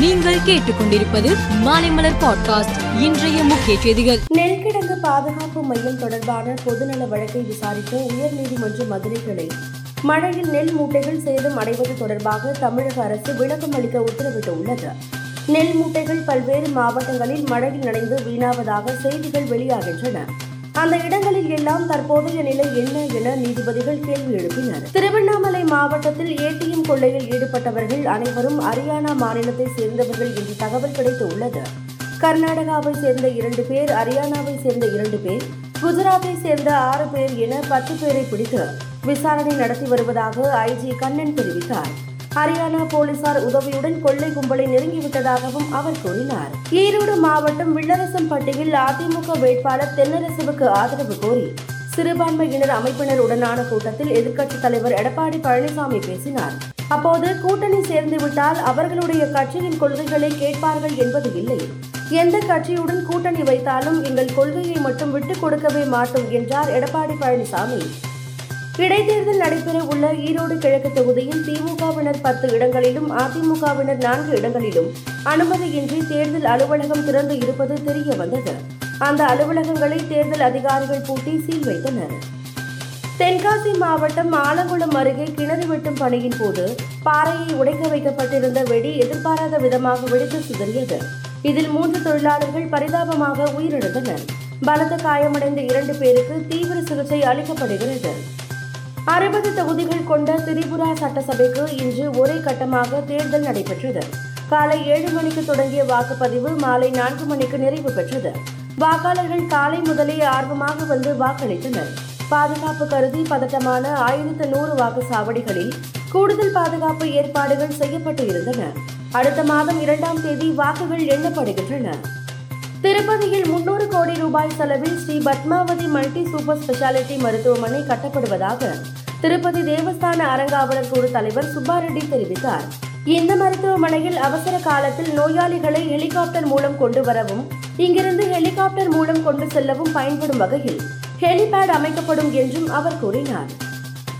நீங்கள் கேட்டுக்கொண்டிருப்பது மாலைமலர் பாட்காஸ்ட் இன்றைய முக்கிய செய்திகள். நெல்கிடங்கு பாதுகாப்பு மையம் தொடர்பான பொதுநல வழக்கை விசாரிக்க உயர்நீதிமன்ற மதுரை கிளை. மழையில் நெல் மூட்டைகள் சேதம் அடைவது தொடர்பாக தமிழக அரசு விளக்கம் அளிக்க உத்தரவிட்டுள்ளது. நெல் மூட்டைகள் பல்வேறு மாவட்டங்களில் மழையில் நனைந்து வீணாவதாக செய்திகள் வெளியாகின்றன. அந்த இடங்களில் எல்லாம் தற்போதைய நிலை என்ன என நீதிபதிகள் கேள்வி எழுப்பினர். திருவண்ணாமலை மாவட்டத்தில் ஏடிஎம் கொள்ளையில் ஈடுபட்டவர்கள் அனைவரும் ஹரியானா மாநிலத்தை சேர்ந்தவர்கள் என்று தகவல் கிடைத்துள்ளது. கர்நாடகாவை சேர்ந்த இரண்டு பேர் ஹரியானாவை சேர்ந்த இரண்டு பேர் குஜராத்தை சேர்ந்த ஆறு பேர் என பத்து பேரை பிடித்து விசாரணை நடத்தி வருவதாக ஐஜி கண்ணன் தெரிவித்தார். ஹரியானா போலீசார் உதவியுடன் கொள்ளை கும்பலை நெருங்கிவிட்டதாகவும் அவர் கூறினார். ஈரோடு மாவட்டம் வில்லரசம்பட்டியில் அதிமுக வேட்பாளர் தென்னரசுவுக்கு ஆதரவு கோரி சிறுபான்மையினர் அமைப்பினருடனான கூட்டத்தில் எதிர்க்கட்சித் தலைவர் எடப்பாடி பழனிசாமி பேசினார். அப்போது கூட்டணி சேர்ந்துவிட்டால் அவர்களுடைய கட்சியின் கொள்கைகளை கேட்பார்கள் என்பது இல்லை. எந்த கட்சியுடன் கூட்டணி வைத்தாலும் எங்கள் கொள்கையை மட்டும் விட்டுக் கொடுக்கவே மாட்டோம் என்றார் எடப்பாடி பழனிசாமி. இடைத்தேர்தல் நடைபெற உள்ள ஈரோடு கிழக்கு தொகுதியில் திமுகவினர் பத்து இடங்களிலும் அதிமுகவினர் நான்கு இடங்களிலும் அனுமதியின்றி தேர்தல் அலுவலகம் திறந்து இருப்பது தெரிய வந்தது. அந்த அலுவலகங்களை தேர்தல் அதிகாரிகள் பூட்டி சீல் வைத்தனர். தென்காசி மாவட்டம் ஆலங்குளம் அருகே கிணறு வெட்டும் பணியின் போது பாறையை உடைக்க வைக்கப்பட்டிருந்த வெடி எதிர்பாராத விதமாக வெடித்து சிதறியது. இதில் மூன்று தொழிலாளர்கள் பரிதாபமாக உயிரிழந்தனர். பலத்த காயமடைந்த இரண்டு பேருக்கு தீவிர சிகிச்சை அளிக்கப்படுகிறது. அறுபது தொகுதிகள் கொண்ட திரிபுரா சட்டசபைக்கு இன்று ஒரே கட்டமாக தேர்தல் நடைபெற்றது. காலை ஏழு மணிக்கு தொடங்கிய வாக்குப்பதிவு மாலை நான்கு மணிக்கு நிறைவு பெற்றது. வாக்காளர்கள் காலை முதலே ஆர்வமாக வந்து வாக்களித்தனர். பாதுகாப்பு கருதி பதட்டமான ஆயிரத்து நூறு வாக்குச்சாவடிகளில் கூடுதல் பாதுகாப்பு ஏற்பாடுகள் செய்யப்பட்டு இருந்தன அடுத்த மாதம் இரண்டாம் தேதி வாக்குகள் எண்ணப்படுகின்றன. திருப்பதியில் முன்னூறு கோடி ரூபாய் செலவில் Shri Padmavati multi super speciality மருத்துவமனை கட்டப்படுவதாக திருப்பதி தேவஸ்தான அரங்காவலர் குழு தலைவர் சுப்பாரெட்டி தெரிவித்தார். இந்த மருத்துவமனையில் அவசர காலத்தில் நோயாளிகளை ஹெலிகாப்டர் மூலம் கொண்டு வரவும் இங்கிருந்து ஹெலிகாப்டர் மூலம் கொண்டு செல்லவும் பயன்படும் வகையில் ஹெலிபேட் அமைக்கப்படும் என்றும் அவர் கூறினார்.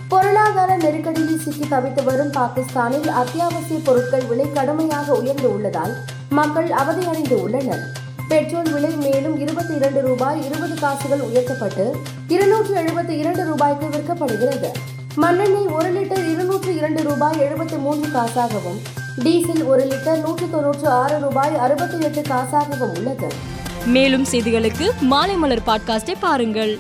பொருளாதார நெருக்கடியில் சிக்கி தவித்து வரும் பாகிஸ்தானில் அத்தியாவசிய பொருட்கள் விலை கடுமையாக உயர்ந்து உள்ளதால் மக்கள் அவதியடைந்து உள்ளனர். பெட்ரோல் விலை மேலும் இருபத்தி இரண்டு ரூபாய் இருபது காசுகள் உயர்த்தப்பட்டு இருநூற்று எழுபத்தி இரண்டு ரூபாய்க்கு விற்கப்படுகிறது. மண்ணெண்ணெய் ஒரு லிட்டர் இருநூற்று இரண்டு ரூபாய் எழுபத்தி மூன்று காசாகவும் டீசல் ஒரு லிட்டர் நூற்று தொன்னூற்று ஆறு ரூபாய் அறுபத்தி எட்டு காசாகவும் உள்ளது. மேலும் செய்திகளுக்கு மாலை மலர் பாட்காஸ்டை பாருங்கள்.